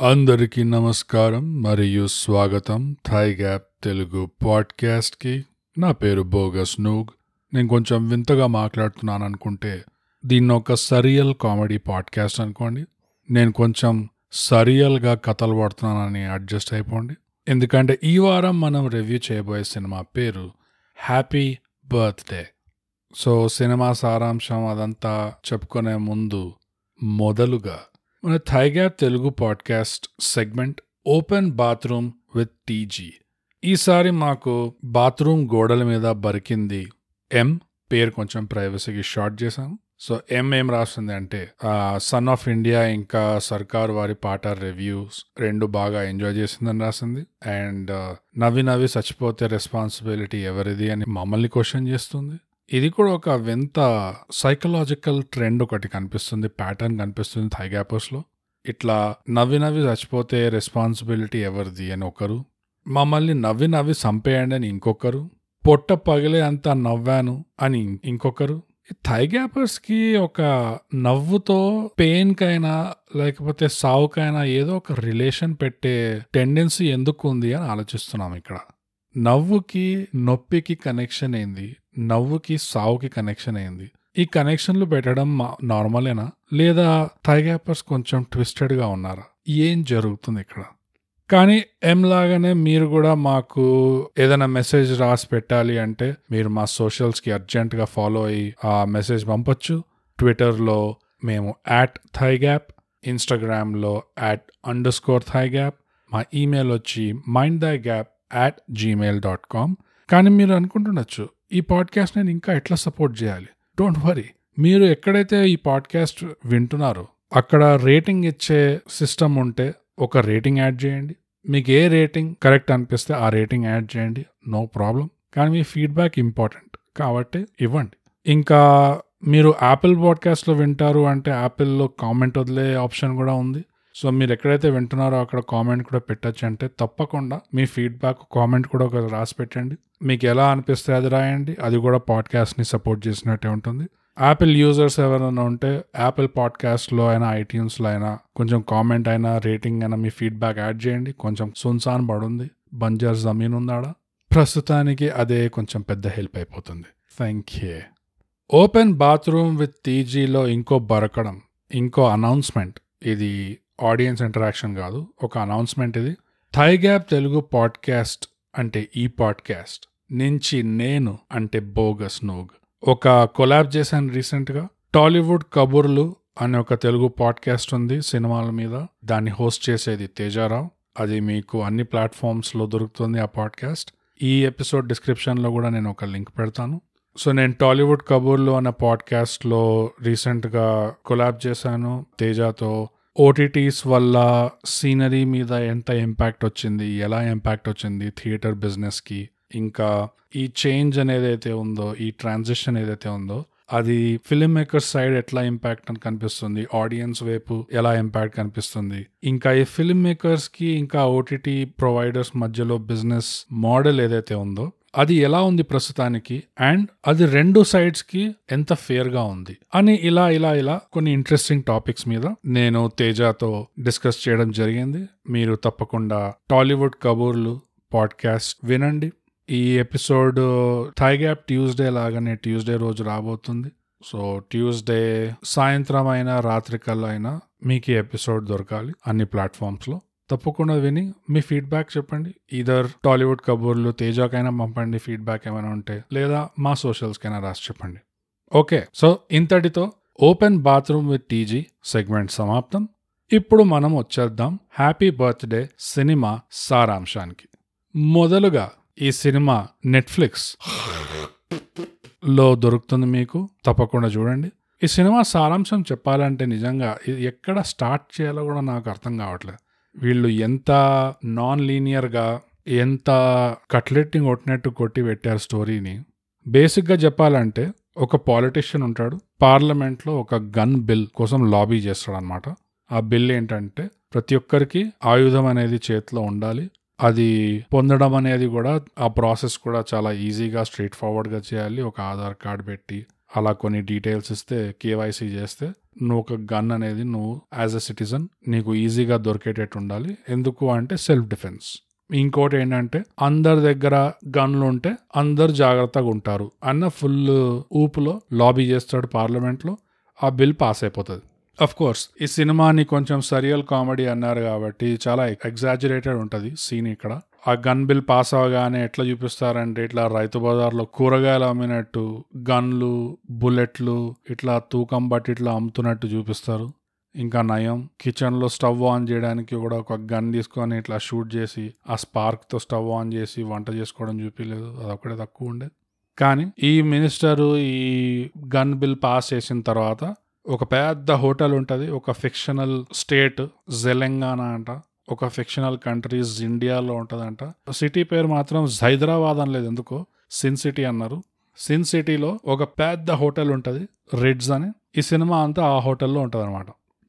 అందరికీ నమస్కారం మరియు స్వాగతం థై గ్యాప్ తెలుగు పాడ్కాస్ట్కి. నా పేరు బోగస్ నూగ్. నేను కొంచెం వింతగా మాట్లాడుతున్నాను అనుకుంటే దీన్ని ఒక సరియల్ కామెడీ పాడ్కాస్ట్ అనుకోండి. నేను కొంచెం సరియల్గా కథలు పడుతున్నానని అడ్జస్ట్ అయిపోండి. ఎందుకంటే ఈ వారం మనం రివ్యూ చేయబోయే సినిమా పేరు హ్యాపీ బర్త్డే సో సినిమా సారాంశం అదంతా చెప్పుకునే ముందు మొదలుగా మన thigh gap Telugu podcast segment open bathroom with TG ఈసారి మాకు బాత్రూమ్ గోడల మీద బరికింది ఎం పేరు కొంచెం ప్రైవసీకి షార్ట్ చేశాం సో ఎం ఏం రాస్తుంది అంటే సన్ ఆఫ్ ఇండియా ఇంకా సర్కార్ వారి పాట రివ్యూస్ రెండు బాగా ఎంజాయ్ చేసిందని రాసింది. అండ్ నవ్వి నవ్వి చచ్చిపోతే రెస్పాన్సిబిలిటీ ఎవరిది అని మమ్మల్ని క్వశ్చన్ చేస్తుంది. ఇది కూడా ఒక వింత సైకలాజికల్ ట్రెండ్ ఒకటి కనిపిస్తుంది ప్యాటర్న్ కనిపిస్తుంది థైగ్యాపర్స్లో ఇట్లా నవ్వి నవ్వి చచ్చిపోతే రెస్పాన్సిబిలిటీ ఎవరిది అని ఒకరు మమ్మల్ని నవ్వి నవ్వి చంపేయండి అని ఇంకొకరు పొట్ట పగిలే అంత నవ్వాను అని ఇంకొకరు. థైగ్యాపర్స్కి ఒక నవ్వుతో పెయిన్కైనా లేకపోతే సావుకైనా ఏదో ఒక రిలేషన్ పెట్టే టెండెన్సీ ఎందుకు ఉంది అని ఆలోచిస్తున్నాం ఇక్కడ. నవ్వుకి నొప్పికి కనెక్షన్ ఏంది? నవ్వుకి సావుకి కనెక్షన్ అయింది. ఈ కనెక్షన్లు పెట్టడం నార్మలేనా లేదా థైగ్యాపర్స్ కొంచెం ట్విస్టెడ్గా ఉన్నారా? ఏం జరుగుతుంది ఇక్కడ? కానీ ఎం లాగానే మీరు కూడా మాకు ఏదైనా మెసేజ్ రాసి పెట్టాలి అంటే మీరు మా సోషల్స్కి అర్జెంట్గా ఫాలో అయ్యి ఆ మెసేజ్ పంపొచ్చు. ట్విట్టర్లో మేము యాట్ థైగ్యాప్ ఇన్స్టాగ్రామ్లో యాట్ అండర్ స్కోర్ థైగ్యాప్ మా ఈమెయిల్ వచ్చి mind the gap at Gmail dot com కానీ మీరు అనుకుంటుండొచ్చు ఈ పాడ్కాస్ట్ నేను ఇంకా ఎట్లా సపోర్ట్ చేయాలి? Don't worry. మీరు ఎక్కడైతే ఈ పాడ్కాస్ట్ వింటున్నారో అక్కడ రేటింగ్ ఇచ్చే సిస్టమ్ ఉంటే ఒక రేటింగ్ యాడ్ చేయండి. మీకు ఏ రేటింగ్ కరెక్ట్ అనిపిస్తే ఆ రేటింగ్ యాడ్ చేయండి. No problem. కానీ మీ ఫీడ్బ్యాక్ ఇంపార్టెంట్ కాబట్టి ఇవ్వండి. ఇంకా మీరు యాపిల్ పాడ్కాస్ట్లో వింటారు అంటే యాపిల్లో కామెంట్ వదిలే ఆప్షన్ కూడా ఉంది. సో మీరు ఎక్కడైతే వింటున్నారో అక్కడ కామెంట్ కూడా పెట్టచ్చు. అంటే తప్పకుండా మీ ఫీడ్బ్యాక్ కామెంట్ కూడా ఒక రాసి పెట్టండి. మీకు ఎలా అనిపిస్తే అది రాయండి. అది కూడా పాడ్కాస్ట్ని సపోర్ట్ చేసినట్టే ఉంటుంది. యాపిల్ యూజర్స్ ఎవరైనా ఉంటే యాపిల్ పాడ్కాస్ట్లో అయినా ఐట్యూన్స్లో అయినా కొంచెం కామెంట్ అయినా రేటింగ్ అయినా మీ ఫీడ్బ్యాక్ యాడ్ చేయండి. కొంచెం సున్సాన్ పడుంది. బంజర్ జమీన్ ఉందాడా ప్రస్తుతానికి అదే కొంచెం పెద్ద హెల్ప్ అయిపోతుంది. Thank you. Open bathroom with టీజీలో ఇంకో బరకడం ఇంకో అనౌన్స్మెంట్. ఇది ఆడియన్స్ ఇంటరాక్షన్ కాదు. ఒక అనౌన్స్మెంట్ ఇది. థై గ్యాప్ తెలుగు పాడ్కాస్ట్ అంటే ఈ పాడ్కాస్ట్. నుంచి నేను అంటే బోగస్ నోగ్. ఒక కొలాబ్ చేశాను రీసెంట్గా. టాలీవుడ్ కబుర్లు అనే ఒక తెలుగు పాడ్కాస్ట్ ఉంది సినిమాల మీద. దాన్ని హోస్ట్ చేసేది తేజారావు. అది మీకు అన్ని ప్లాట్ఫామ్స్లో దొరుకుతుంది ఆ పాడ్కాస్ట్. ఈ ఎపిసోడ్ డిస్క్రిప్షన్లో కూడా నేను ఒక లింక్ పెడతాను. సో నేను టాలీవుడ్ కబూర్లు అనే పాడ్కాస్ట్లో రీసెంట్గా కొలాబ్ చేశాను. తేజాతో ఓటీటీస్ వల్ల సీనరీ మీద ఎంత ఇంపాక్ట్ వచ్చింది ఎలా ఇంపాక్ట్ వచ్చింది థియేటర్ బిజినెస్కి ఇంకా ఈ చేంజ్ అనేది అయితే ఉందో ఈ ట్రాన్సిషన్ ఏదైతే ఉందో అది ఫిలిం మేకర్స్ సైడ్ ఎట్లా ఇంపాక్ట్ అని కనిపిస్తుంది ఆడియన్స్ వైపు ఎలా ఇంపాక్ట్ కనిపిస్తుంది. ఇంకా ఈ ఫిలిం మేకర్స్కి ఇంకా ఓటీటీ ప్రొవైడర్స్ మధ్యలో బిజినెస్ మోడల్ ఏదైతే ఉందో అది ఎలా ఉంది ప్రస్తుతానికి? అండ్ అది రెండు సైడ్స్కి ఎంత ఫేర్గా ఉంది? అని ఇలా ఇలా ఇలా కొన్ని ఇంట్రెస్టింగ్ టాపిక్స్ మీద నేను తేజాతో డిస్కస్ చేయడం జరిగింది. మీరు తప్పకుండా టాలీవుడ్ కబూర్లు పాడ్కాస్ట్ వినండి. ఈ ఎపిసోడ్ థైగ్యాప్ ట్యూస్డే లాగానే ట్యూస్డే రోజు రాబోతుంది. సో ట్యూస్డే సాయంత్రం అయినా రాత్రి కల్లా అయినా మీకు ఎపిసోడ్ దొరకాలి అన్ని ప్లాట్ఫామ్స్లో. తప్పకుండా విని మీ ఫీడ్బ్యాక్ చెప్పండి. ఈధర్ టాలీవుడ్ కబూర్లు తేజాకైనా పంపండి ఫీడ్బ్యాక్ ఏమైనా ఉంటే లేదా మా సోషల్స్కైనా రాసి చెప్పండి. ఓకే సో ఇంతటితో open bathroom with TG segment సమాప్తం. ఇప్పుడు మనం వచ్చేద్దాం హ్యాపీ బర్త్డే సినిమా సారాంశానికి. మొదలుగా ఈ సినిమా నెట్ఫ్లిక్స్లో దొరుకుతుంది మీకు తప్పకుండా చూడండి. ఈ సినిమా సారాంశం చెప్పాలంటే నిజంగా ఎక్కడ స్టార్ట్ చేయాలో కూడా నాకు అర్థం కావట్లేదు. వీళ్ళు ఎంత నాన్ లీనియర్గా ఎంత కట్లెట్టింగ్ కొట్టినట్టు కొట్టి పెట్టారు స్టోరీని బేసిక్గా చెప్పాలంటే ఒక పాలిటిషియన్ ఉంటాడు. పార్లమెంట్లో ఒక గన్ బిల్ కోసం లాబీ చేస్తాడు అనమాట ఆ బిల్ ఏంటంటే ప్రతి ఒక్కరికి ఆయుధం అనేది చేతిలో ఉండాలి. అది పొందడం అనేది కూడా ఆ ప్రాసెస్ కూడా చాలా ఈజీగా స్ట్రైట్ ఫార్వర్డ్గా చేయాలి. ఒక ఆధార్ కార్డ్ పెట్టి అలా కొన్ని డీటెయిల్స్ ఇస్తే కేవైసీ చేస్తే నువ్వు ఒక గన్ అనేది నువ్వు యాజ్ అ సిటిజన్ నీకు ఈజీగా దొరికేటట్టు ఉండాలి. ఎందుకు అంటే సెల్ఫ్ డిఫెన్స్ ఇంకోటి ఏంటంటే అందరి దగ్గర గన్లు ఉంటే అందరు జాగ్రత్తగా ఉంటారు అన్న ఫుల్ ఊపులో లాబీ చేస్తాడు పార్లమెంట్లో ఆ బిల్ పాస్ అయిపోతుంది. అఫ్ కోర్స్ ఈ సినిమాని కొంచెం సరియల్ కామెడీ అన్నారు కాబట్టి చాలా ఎగ్జాజురేటెడ్ ఉంటుంది సీన్ ఇక్కడ. ఆ గన్ బిల్ పాస్ అవగానే ఎట్లా చూపిస్తారంటే ఇట్లా రైతు బజార్లో కూరగాయలు అమ్మినట్టు గన్లు బుల్లెట్లు ఇట్లా తూకం బట్టి ఇట్లా అమ్ముతున్నట్టు చూపిస్తారు. ఇంకా నయం కిచెన్లో స్టవ్ ఆన్ చేయడానికి కూడా ఒక గన్ తీసుకొని ఇట్లా షూట్ చేసి ఆ స్పార్క్తో స్టవ్ ఆన్ చేసి వంట చేసుకోవడం చూపించలేదు అదొక్కడే తక్కువ ఉండే. కానీ ఈ మినిస్టరు ఈ గన్ బిల్ పాస్ చేసిన తర్వాత ఒక పెద్ద హోటల్ ఉంటుంది ఒక ఫిక్షనల్ స్టేట్ జెలంగాణ అంట. ఒక ఫిక్షనల్ కంట్రీస్ ఇండియాలో ఉంటుందంట. సిటీ పేరు మాత్రం హైదరాబాద్ అనలేదు ఎందుకో? సిన్ సిటీ అన్నారు. సిన్ సిటీలో ఒక పెద్ద హోటల్ ఉంటుంది రెడ్స్ అని. ఈ సినిమా అంతా ఆ హోటల్లో ఉంటుంది అనమాట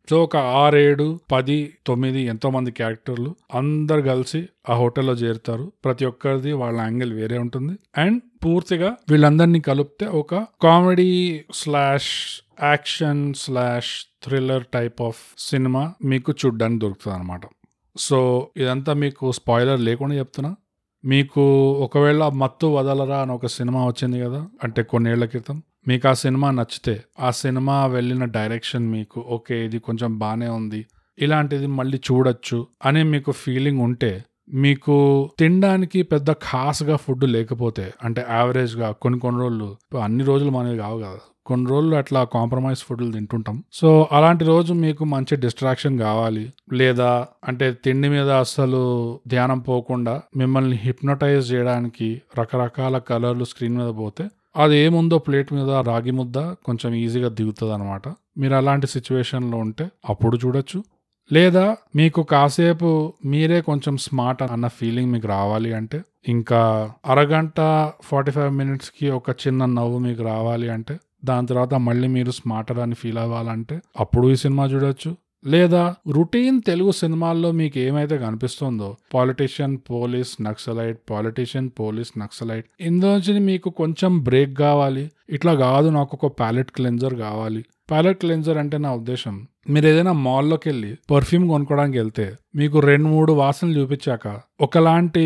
సో ఒక ఆరేడు పది తొమ్మిది ఎంతో మంది క్యారెక్టర్లు అందరు కలిసి ఆ హోటల్లో చేరుతారు. ప్రతి ఒక్కరిది వాళ్ళ యాంగిల్ వేరే ఉంటుంది. అండ్ పూర్తిగా వీళ్ళందరినీ కలిపితే ఒక comedy slash action slash thriller type of cinema మీకు చూడ్డానికి దొరుకుతుంది అనమాట సో ఇదంతా మీకు స్పాయిలర్ లేకుండా చెప్తున్నా. మీకు ఒకవేళ మత్తు వదలరా అని ఒక సినిమా వచ్చింది కదా అంటే కొన్నేళ్ళ క్రితం. మీకు ఆ సినిమా నచ్చితే ఆ సినిమా వెళ్ళిన డైరెక్షన్ మీకు ఓకే ఇది కొంచెం బాగానే ఉంది ఇలాంటిది మళ్ళీ చూడొచ్చు అనే మీకు ఫీలింగ్ ఉంటే మీకు తినడానికి పెద్ద ఖాస్గా ఫుడ్ లేకపోతే అంటే యావరేజ్గా కొన్ని కొన్ని రోజులు అన్ని రోజులు మనవి కావు కదా. కొన్ని రోజులు అట్లా కాంప్రమైజ్ ఫుడ్లు తింటుంటాం. సో అలాంటి రోజు మీకు మంచి డిస్ట్రాక్షన్ కావాలి. లేదా అంటే తిండి మీద అస్సలు ధ్యానం పోకుండా మిమ్మల్ని హిప్నటైజ్ చేయడానికి రకరకాల కలర్లు స్క్రీన్ మీద పోతే అది ఏముందో ప్లేట్ మీద రాగి ముద్ద కొంచెం ఈజీగా దిగుతుంది అనమాట మీరు అలాంటి సిచ్యువేషన్లో ఉంటే అప్పుడు చూడొచ్చు. లేదా మీకు కాసేపు మీరే కొంచెం స్మార్ట్ అన్న ఫీలింగ్ మీకు రావాలి అంటే ఇంకా అరగంట ఫార్టీ ఫైవ్ మినిట్స్కి ఒక చిన్న నవ్వు మీకు రావాలి అంటే దాని తర్వాత మళ్ళీ మీరు స్మార్టర్ అని ఫీల్ అవ్వాలంటే అప్పుడు ఈ సినిమా చూడొచ్చు. లేదా రుటీన్ తెలుగు సినిమాల్లో మీకు ఏమైతే కనిపిస్తుందో politician police naxalite politician police naxalite ఇందులోంచి మీకు కొంచెం బ్రేక్ కావాలి. ఇట్లా కాదు నాకు ఒక ప్యాలెట్ క్లెన్జర్ కావాలి. ప్యాలెట్ క్లెన్జర్ అంటే నా ఉద్దేశం మీరు ఏదైనా మాల్లోకి వెళ్ళి పర్ఫ్యూమ్ కొనుక్కోవడానికి వెళ్తే మీకు రెండు మూడు వాసనలు చూపించాక ఒకలాంటి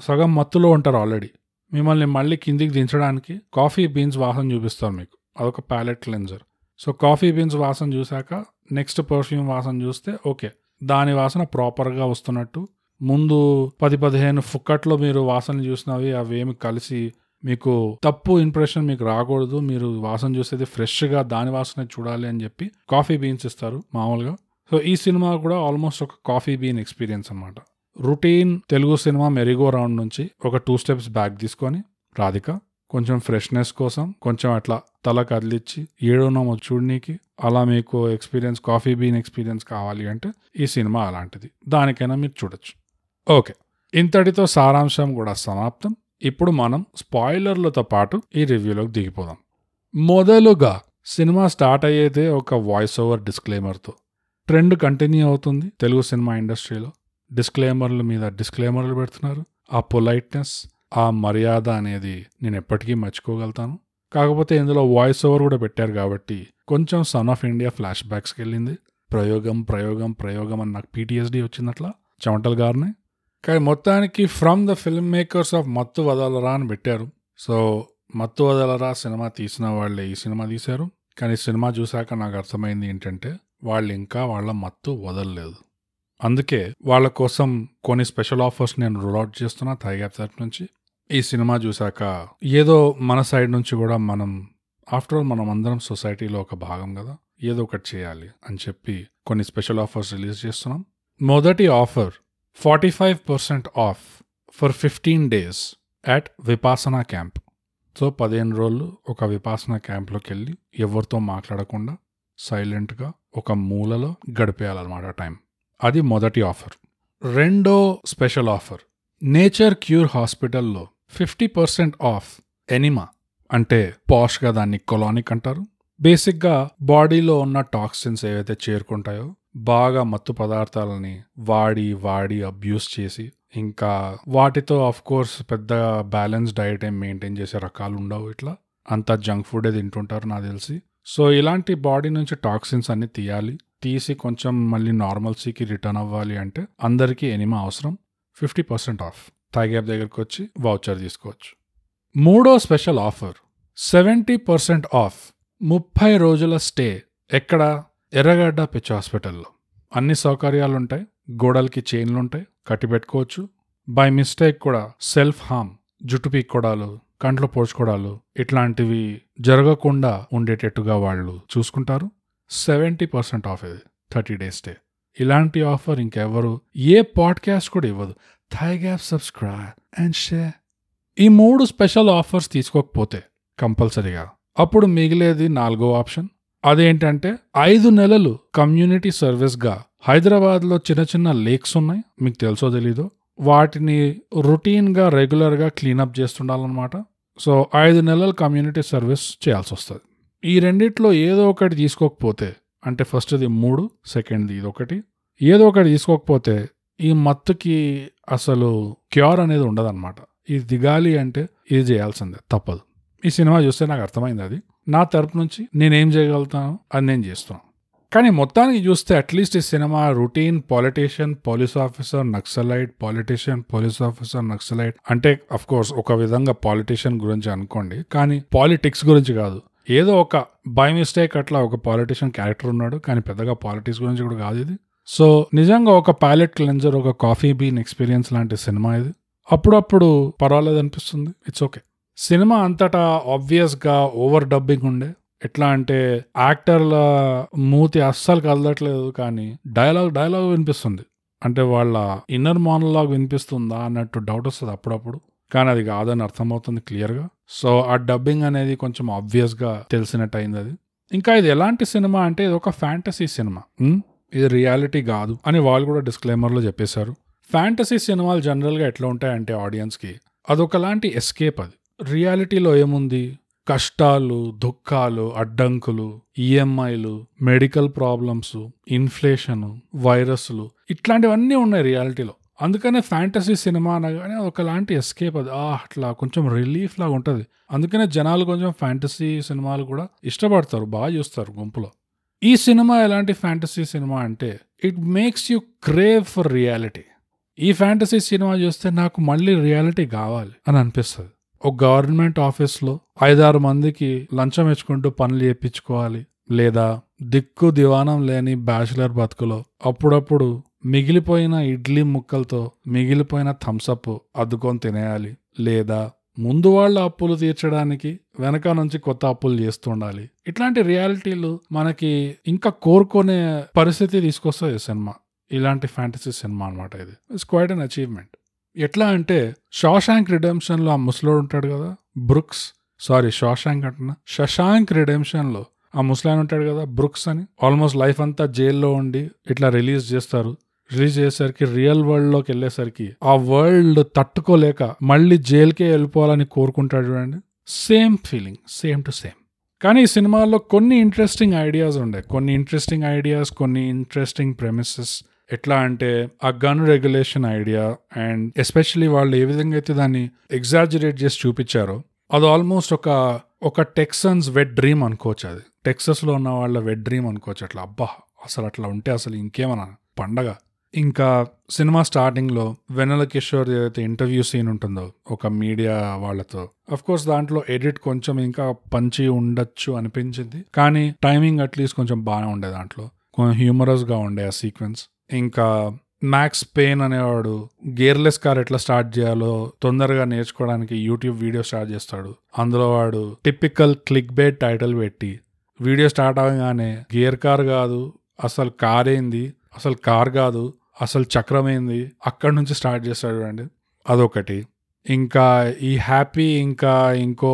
సగం మత్తులో ఉంటారు ఆల్రెడీ మిమ్మల్ని మళ్ళీ కిందికి దించడానికి కాఫీ బీన్స్ వాసన చూపిస్తారు మీకు. అదొక palate cleanser so coffee beans వాసన చూసాక నెక్స్ట్ పర్ఫ్యూమ్ వాసన చూస్తే ఓకే దాని వాసన ప్రాపర్గా వస్తున్నట్టు. ముందు పది పదిహేను ఫుక్కట్లో మీరు వాసన చూసినవి అవేమి కలిసి మీకు తప్పు ఇంప్రెషన్ మీకు రాకూడదు. మీరు వాసన చూసేది ఫ్రెష్గా దాని వాసన చూడాలి అని చెప్పి కాఫీ బీన్స్ ఇస్తారు మామూలుగా. సో ఈ సినిమా కూడా ఆల్మోస్ట్ ఒక కాఫీ బీన్ ఎక్స్పీరియన్స్ అనమాట రొటీన్ తెలుగు సినిమా మెరిగో రౌండ్ నుంచి ఒక టూ స్టెప్స్ బ్యాక్ తీసుకొని రాధిక కొంచెం ఫ్రెష్నెస్ కోసం కొంచెం అట్లా తల కదిలిచ్చి ఏడున్నామో చూడనీకి అలా మీకు ఎక్స్పీరియన్స్ కాఫీ బీన్ ఎక్స్పీరియన్స్ కావాలి అంటే ఈ సినిమా అలాంటిది. దానికైనా మీరు చూడొచ్చు. ఓకే. ఇంతటితో సారాంశం కూడా సమాప్తం. ఇప్పుడు మనం స్పాయిలర్లతో పాటు ఈ రివ్యూలోకి దిగిపోదాం. మొదలుగా సినిమా స్టార్ట్ అయ్యేదే ఒక వాయిస్ ఓవర్ డిస్క్లైమర్తో ట్రెండ్ కంటిన్యూ అవుతుంది తెలుగు సినిమా ఇండస్ట్రీలో. డిస్క్లైమర్ల మీద డిస్క్లైమర్లు పెడుతున్నారు. ఆ పొలైట్నెస్ ఆ మర్యాద అనేది నేను ఎప్పటికీ మర్చిపోగలుగుతాను. కాకపోతే ఇందులో వాయిస్ ఓవర్ కూడా పెట్టారు కాబట్టి కొంచెం సన్ ఆఫ్ ఇండియా ఫ్లాష్ బ్యాక్స్కి వెళ్ళింది. ప్రయోగం ప్రయోగం ప్రయోగం అని నాకు పీటీఎస్డీ వచ్చిందట్లా చెమటల్ గారిని. కానీ మొత్తానికి from the film makers of Mathu Vadalara అని పెట్టారు. సో మత్తు వదలరా సినిమా తీసిన వాళ్ళే ఈ సినిమా తీశారు. కానీ సినిమా చూశాక నాకు అర్థమైంది ఏంటంటే వాళ్ళు ఇంకా వాళ్ళ మత్తు వదలలేదు. అందుకే వాళ్ళ కోసం కొన్ని స్పెషల్ ఆఫర్స్ నేను రోల్ అవుట్ చేస్తున్నా థైగ్యాప్ తరఫు నుంచి. ఈ సినిమా చూశాక ఏదో మన సైడ్ నుంచి కూడా మనం ఆఫ్టర్ ఆల్ మనం అందరం సొసైటీలో ఒక భాగం కదా ఏదో ఒకటి చేయాలి అని చెప్పి కొన్ని స్పెషల్ ఆఫర్స్ రిలీజ్ చేస్తున్నాం. మొదటి offer forty five percent off for fifteen days at Vipassana camp. So పదిహేను రోజులు ఒక విపాసన క్యాంప్లోకి వెళ్ళి ఎవరితో మాట్లాడకుండా సైలెంట్గా ఒక మూలలో గడిపేయాలన్నమాట టైం. అది మొదటి ఆఫర్. రెండో స్పెషల్ ఆఫర్. నేచర్ క్యూర్ హాస్పిటల్లో ఫిఫ్టీ పర్సెంట్ ఆఫ్ ఎనిమా అంటే పాష్గా దాన్ని కొలానిక్ అంటారు. బేసిక్గా బాడీలో ఉన్న టాక్సిన్స్ ఏవైతే చేరుకుంటాయో బాగా మత్తు పదార్థాలని వాడి వాడి అబ్యూస్ చేసి ఇంకా వాటితో ఆఫ్ కోర్స్ పెద్ద బ్యాలెన్స్ డైట్ ఏం మెయింటైన్ చేసే రకాలు ఉండవు ఇట్లా. అంతా జంక్ ఫుడే తింటుంటారు నాకు తెలిసి. సో ఇలాంటి బాడీ నుంచి టాక్సిన్స్ అన్ని తీయాలి. తీసి కొంచెం మళ్ళీ నార్మల్సీకి రిటర్న్ అవ్వాలి అంటే అందరికీ ఎనిమా అవసరం. Fifty percent of. థైగ్యాప్ దగ్గరకు వచ్చి వౌచర్ తీసుకోవచ్చు. మూడో special offer seventy percent off ముప్పై రోజుల స్టే ఎక్కడ? ఎర్రగడ్డ పిచ్చి హాస్పిటల్లో. అన్ని సౌకర్యాలు ఉంటాయి గోడలకి చైన్లు ఉంటాయి కట్టి పెట్టుకోవచ్చు. బై మిస్టేక్ కూడా సెల్ఫ్ హామ్ జుట్టు పీక్కోడాలు కంట్లో పోడ్చుకోవడాలు ఇట్లాంటివి జరగకుండా ఉండేటట్టుగా వాళ్ళు చూసుకుంటారు. సెవెంటీ పర్సెంట్ ఆఫ్ ఇది. థర్టీ డేస్ స్టే ఇలాంటి ఆఫర్ ఇంకెవరు ఏ పాడ్కాస్ట్ కూడా ఇవ్వదు. Thigh gap subscribe and share ఈ మూడు స్పెషల్ ఆఫర్స్ తీసుకోకపోతే కంపల్సరీగా అప్పుడు మిగిలేది నాలుగో ఆప్షన్ అదేంటంటే ఐదు నెలలు కమ్యూనిటీ సర్వీస్గా హైదరాబాద్లో చిన్న చిన్న లేక్స్ ఉన్నాయి. మీకు తెలుసో తెలీదు? వాటిని రొటీన్గా రెగ్యులర్గా క్లీనప్ చేస్తుండాలన్నమాట. సో ఐదు నెలలు కమ్యూనిటీ సర్వీస్ చేయాల్సి వస్తుంది. ఈ రెండిట్లో ఏదో ఒకటి తీసుకోకపోతే అంటే ఫస్ట్ది మూడు సెకండ్ది ఇది ఒకటి ఏదో ఒకటి తీసుకోకపోతే ఈ మత్తుకి అసలు క్యూర్ అనేది ఉండదన్నమాట. ఇది దిగాలి అంటే ఇది చేయాల్సిందే తప్పదు. ఈ సినిమా చూస్తే నాకు అర్థమైంది అది. నా తరపు నుంచి నేనేం చేయగలుగుతాను అది నేను చేస్తున్నాను. కానీ మొత్తానికి చూస్తే అట్లీస్ట్ ఈ cinema routine politician police officer naxalite politician police officer naxalite అంటే అఫ్ కోర్స్ ఒక విధంగా పాలిటీషియన్ గురించి అనుకోండి కానీ పాలిటిక్స్ గురించి కాదు. ఏదో ఒక బై మిస్టేక్ అట్లా ఒక పాలిటీషియన్ క్యారెక్టర్ ఉన్నాడు కానీ పెద్దగా పాలిటిక్స్ గురించి కూడా కాదు ఇది. సో నిజంగా ఒక ప్యాలెట్ క్లెన్జర్ ఒక కాఫీ బీన్ ఎక్స్పీరియన్స్ లాంటి సినిమా ఇది. అప్పుడప్పుడు పర్వాలేదు అనిపిస్తుంది. ఇట్స్ ఓకే సినిమా అంతటా ఆబ్వియస్గా ఓవర్ డబ్బింగ్ ఉండే. ఎట్లా అంటే యాక్టర్ల మూతి అస్సలు కదలట్లేదు కానీ డైలాగ్ డైలాగ్ వినిపిస్తుంది. అంటే వాళ్ళ ఇన్నర్ మానలాగ్ వినిపిస్తుందా అన్నట్టు డౌట్ వస్తుంది అప్పుడప్పుడు. కానీ అది కాదని అర్థమవుతుంది క్లియర్గా సో ఆ డబ్బింగ్ అనేది కొంచెం ఆబ్వియస్గా తెలిసినట్టు అయింది అది. ఇంకా ఇది ఎలాంటి సినిమా అంటే ఇది ఒక ఫ్యాంటసీ సినిమా. ఇది రియాలిటీ కాదు అని వాళ్ళు కూడా డిస్క్లైమర్లో చెప్పేశారు. ఫ్యాంటసీ సినిమాలు జనరల్గా ఎట్లా ఉంటాయంటే ఆడియన్స్కి అదొకలాంటి ఎస్కేప్ అది. రియాలిటీలో ఏముంది? కష్టాలు దుఃఖాలు అడ్డంకులు ఈఎంఐలు మెడికల్ ప్రాబ్లమ్స్ ఇన్ఫ్లేషన్ వైరస్లు ఇట్లాంటివన్నీ ఉన్నాయి రియాలిటీలో అందుకనే ఫ్యాంటసీ సినిమా అనగానే ఒకలాంటి ఎస్కేప్ అది. ఆ అట్లా కొంచెం రిలీఫ్ లాగా ఉంటుంది. అందుకనే జనాలు కొంచెం ఫ్యాంటసీ సినిమాలు కూడా ఇష్టపడతారు బాగా చూస్తారు గుంపులో. ఈ సినిమా ఎలాంటి ఫ్యాంటసీ సినిమా అంటే it makes you crave for reality ఈ ఫ్యాంటసీ సినిమా చూస్తే నాకు మళ్ళీ రియాలిటీ కావాలి అని అనిపిస్తుంది. ఒక గవర్నమెంట్ ఆఫీస్లో ఐదారు మందికి లంచం ఇచ్చుకుంటూ పనులు చేయించుకోవాలి లేదా దిక్కు దివానం లేని బ్యాచులర్ బతుకులో అప్పుడప్పుడు మిగిలిపోయిన ఇడ్లీ ముక్కలతో మిగిలిపోయిన థమ్సప్ అద్దుకొని తినేయాలి లేదా ముందు వాళ్ళ అప్పులు తీర్చడానికి వెనక నుంచి కొత్త అప్పులు చేస్తుండాలి. ఇట్లాంటి రియాలిటీలు మనకి ఇంకా కోరుకునే పరిస్థితి తీసుకొస్తుంది సినిమా. ఇలాంటి ఫ్యాంటసీ సినిమా అనమాట ఇది. ఇట్స్ క్వైట్ అన్ అచీవ్మెంట్ ఎట్లా అంటే షాషాంక్ రిడెంప్షన్లో ఆ ముసలోడు ఉంటాడు కదా బ్రుక్స్ సారీ షాషాంక్ అంటున్నా. శశాంక్ రిడెంప్షన్లో ఆ ముసలాయన ఉంటాడు కదా బ్రుక్స్ అని. ఆల్మోస్ట్ లైఫ్ అంతా జైల్లో ఉండి ఇట్లా రిలీజ్ చేస్తారు. రిలీజ్ చేసేసరికి రియల్ వరల్డ్లోకి వెళ్ళేసరికి ఆ వరల్డ్ తట్టుకోలేక మళ్ళీ జైలుకే వెళ్ళిపోవాలని కోరుకుంటాడు చూడండి. Same feeling same to same కానీ ఈ సినిమాలో కొన్ని ఇంట్రెస్టింగ్ ఐడియాస్ ఉండే. కొన్ని ఇంట్రెస్టింగ్ ఐడియాస్ కొన్ని ఇంట్రెస్టింగ్ ప్రెమిసెస్ ఎట్లా అంటే ఆ gun regulation idea and especially వాళ్ళు ఏ విధంగా అయితే దాన్ని ఎగ్జాజరేట్ చేసి చూపించారో అది ఆల్మోస్ట్ ఒక ఒక టెక్సన్స్ వెడ్ డ్రీమ్ అనుకోవచ్చు అది. టెక్సస్లో ఉన్న వాళ్ళ వెడ్ డ్రీమ్ అనుకోవచ్చు. అట్లా అబ్బా అసలు అట్లా ఉంటే అసలు ఇంకేమన్నా పండగ. ఇంకా సినిమా స్టార్టింగ్లో వెనల కిషోర్ ఏదైతే ఇంటర్వ్యూ సీన్ ఉంటుందో ఒక మీడియా వాళ్ళతో అఫ్ కోర్స్ దాంట్లో ఎడిట్ కొంచెం ఇంకా పంచి ఉండొచ్చు అనిపించింది. కానీ టైమింగ్ అట్లీస్ట్ కొంచెం బాగానే ఉండే దాంట్లో. కొంచెం హ్యూమరస్గా ఉండే ఆ సీక్వెన్స్ ఇంకా మ్యాక్స్ పెయిన్ అనేవాడు గేర్లెస్ కార్ ఎట్లా స్టార్ట్ చేయాలో తొందరగా నేర్చుకోవడానికి యూట్యూబ్ వీడియో స్టార్ట్ చేస్తాడు. అందులో వాడు టిపికల్ క్లిక్ బేట్ టైటిల్ పెట్టి వీడియో స్టార్ట్ అవగానే గేర్ కార్ కాదు అసలు కార్ ఏంది? అసలు కార్ కాదు అసలు చక్రం ఏంది అక్కడి నుంచి స్టార్ట్ చేస్తాడు చూడండి అదొకటి. ఇంకా ఈ హ్యాపీ ఇంకా ఇంకో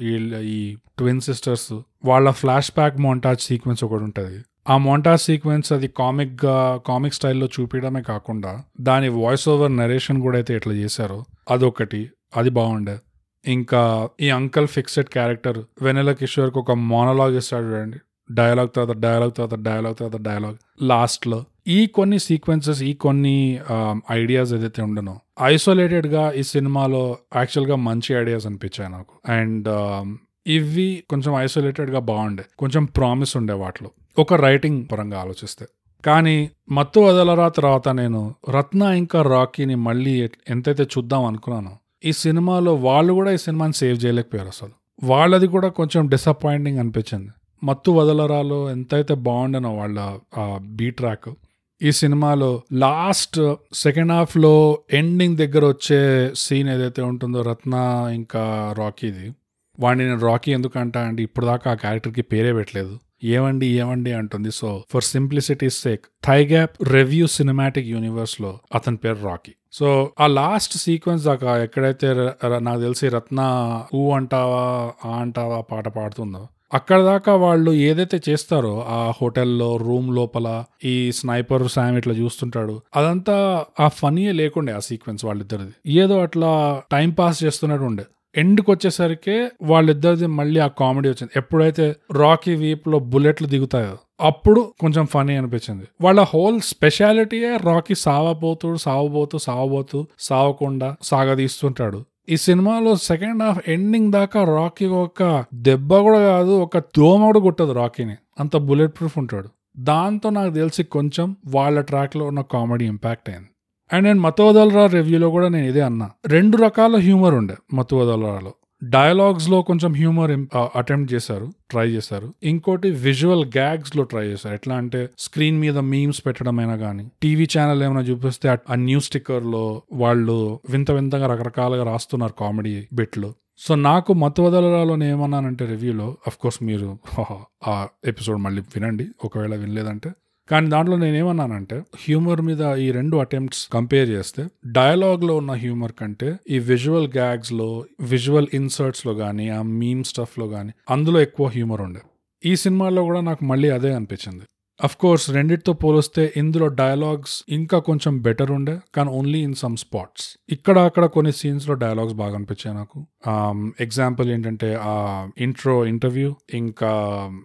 ఈ ట్విన్ సిస్టర్స్ వాళ్ళ ఫ్లాష్ బ్యాక్ మోంటాజ్ సీక్వెన్స్ ఒకటి ఉంటుంది. ఆ మోంటాజ్ సీక్వెన్స్ అది కామిక్గా కామిక్ స్టైల్లో చూపించడమే కాకుండా దాని వాయిస్ ఓవర్ నరేషన్ కూడా అయితే ఎట్లా చేశారో అదొకటి. అది బాగుండే. ఇంకా ఈ అంకల్ ఫిక్సెడ్ క్యారెక్టర్ వెనెల కిషోర్కి ఒక మోనలాగ్ ఇస్తాడు చూడండి డైలాగ్ తర్వాత డైలాగ్ తర్వాత డైలాగ్ తర్వాత డైలాగ్. లాస్ట్లో ఈ కొన్ని సీక్వెన్సెస్ ఈ కొన్ని um, ఐడియాస్ ఏదైతే ఉండనో ఐసోలేటెడ్గా ఈ సినిమాలో యాక్చువల్గా మంచి ఐడియాస్ అనిపించాయి నాకు. అండ్ um, ఇవి కొంచెం ఐసోలేటెడ్గా బాగుండే. కొంచెం ప్రామిస్ ఉండే వాటిలో. ఒక రైటింగ్ పరంగా ఆలోచిస్తే. కానీ మత్తు వదలరా తర్వాత నేను రత్న ఇంకా రాకీని మళ్ళీ ఎంతైతే చూద్దాం అనుకున్నానో ఈ సినిమాలో వాళ్ళు కూడా ఈ సినిమాని సేవ్ చేయలేకపోయారు అసలు. వాళ్ళది కూడా కొంచెం డిసప్పాయింటింగ్ అనిపించింది. మత్తు వదలరాలో ఎంతైతే బాగుండనో వాళ్ళ బీ ట్రాక్ ఈ సినిమాలో లాస్ట్ సెకండ్ హాఫ్లో ఎండింగ్ దగ్గర వచ్చే సీన్ ఏదైతే ఉంటుందో రత్న ఇంకా రాకీది వాడిని నేను రాకీ ఎందుకు అంటా అంటే ఇప్పుడు దాకా ఆ క్యారెక్టర్కి పేరే పెట్టలేదు. ఏమండి ఏమండి అంటుంది. So for simplicity sake thigh gap review cinematic యూనివర్స్లో అతని పేరు రాకీ. సో ఆ లాస్ట్ సీక్వెన్స్ దాకా ఎక్కడైతే నాకు తెలిసి రత్న ఊ అంటావా ఆ అంటావా పాట పాడుతుందో అక్కడ దాకా వాళ్ళు ఏదైతే చేస్తారో ఆ హోటల్లో రూమ్ లోపల ఈ స్నైపర్ శామ్ ఇట్లా చూస్తుంటాడు. అదంతా ఆ ఫనీయే లేకుండే ఆ సీక్వెన్స్ వాళ్ళిద్దరిది. ఏదో అట్లా టైం పాస్ చేస్తున్నట్టు ఉండే. ఎండ్కి వచ్చేసరికి వాళ్ళిద్దరిది మళ్ళీ ఆ కామెడీ వచ్చింది. ఎప్పుడైతే రాకీ వీప్లో బుల్లెట్లు దిగుతాయో అప్పుడు కొంచెం ఫనీ అనిపించింది. వాళ్ళ హోల్ స్పెషాలిటీయే రాకీ సావబోతూ సావబోతూ సావబోతూ సావకుండా సాగదీస్తుంటాడు. ఈ సినిమాలో సెకండ్ హాఫ్ ఎండింగ్ దాకా రాకీ ఒక దెబ్బ కూడా కాదు ఒక దోమ కూడా కొట్టదు రాకీని. అంత బుల్లెట్ ప్రూఫ్ ఉంటాడు. దాంతో నాకు తెలిసి కొంచెం వాళ్ళ ట్రాక్లో ఉన్న కామెడీ ఇంపాక్ట్ అయింది. అండ్ నేను మతోదలరా రివ్యూలో కూడా నేను ఇదే అన్నా. రెండు రకాల హ్యూమర్ ఉండే మతోదలరాలో డయలాగ్స్లో కొంచెం హ్యూమర్ అటెంప్ట్ చేశారు ట్రై చేశారు. ఇంకోటి విజువల్ గ్యాగ్స్లో ట్రై చేశారు. ఎట్లా అంటే స్క్రీన్ మీద మీమ్స్ పెట్టడం అయినా కానీ టీవీ ఛానల్ ఏమైనా చూపిస్తే ఆ- న్యూస్ స్టిక్కర్లో వాళ్ళు వింత వింతగా రకరకాలుగా రాస్తున్నారు కామెడీ బిట్లు. సో నాకు మతవదలరాలో ఏమన్నానంటే రివ్యూలో అఫ్ కోర్స్ మీరు ఆ ఎపిసోడ్ మళ్ళీ వినండి. ఒకవేళ వినలేదంటే కానీ దాంట్లో నేనేమన్నానంటే హ్యూమర్ మీద ఈ రెండు అటెంప్ట్స్ కంపేర్ చేస్తే డయలాగ్లో ఉన్న హ్యూమర్ కంటే ఈ విజువల్ గ్యాగ్స్లో విజువల్ ఇన్సర్ట్స్లో కానీ ఆ మీమ్ స్టఫ్లో కానీ అందులో ఎక్కువ హ్యూమర్ ఉండే. ఈ సినిమాలో కూడా నాకు మళ్ళీ అదే అనిపించింది. అఫ్ కోర్స్ రెండిటితో పోలిస్తే ఇందులో డయలాగ్స్ ఇంకా కొంచెం బెటర్ ఉండే కానీ ఓన్లీ ఇన్ సమ్ స్పాట్స్ ఇక్కడ అక్కడ కొన్ని సీన్స్లో బాగా అనిపించాయి నాకు. Um, ఎగ్జాంపుల్ ఏంటంటే ఆ ఇంట్రో ఇంటర్వ్యూ ఇంకా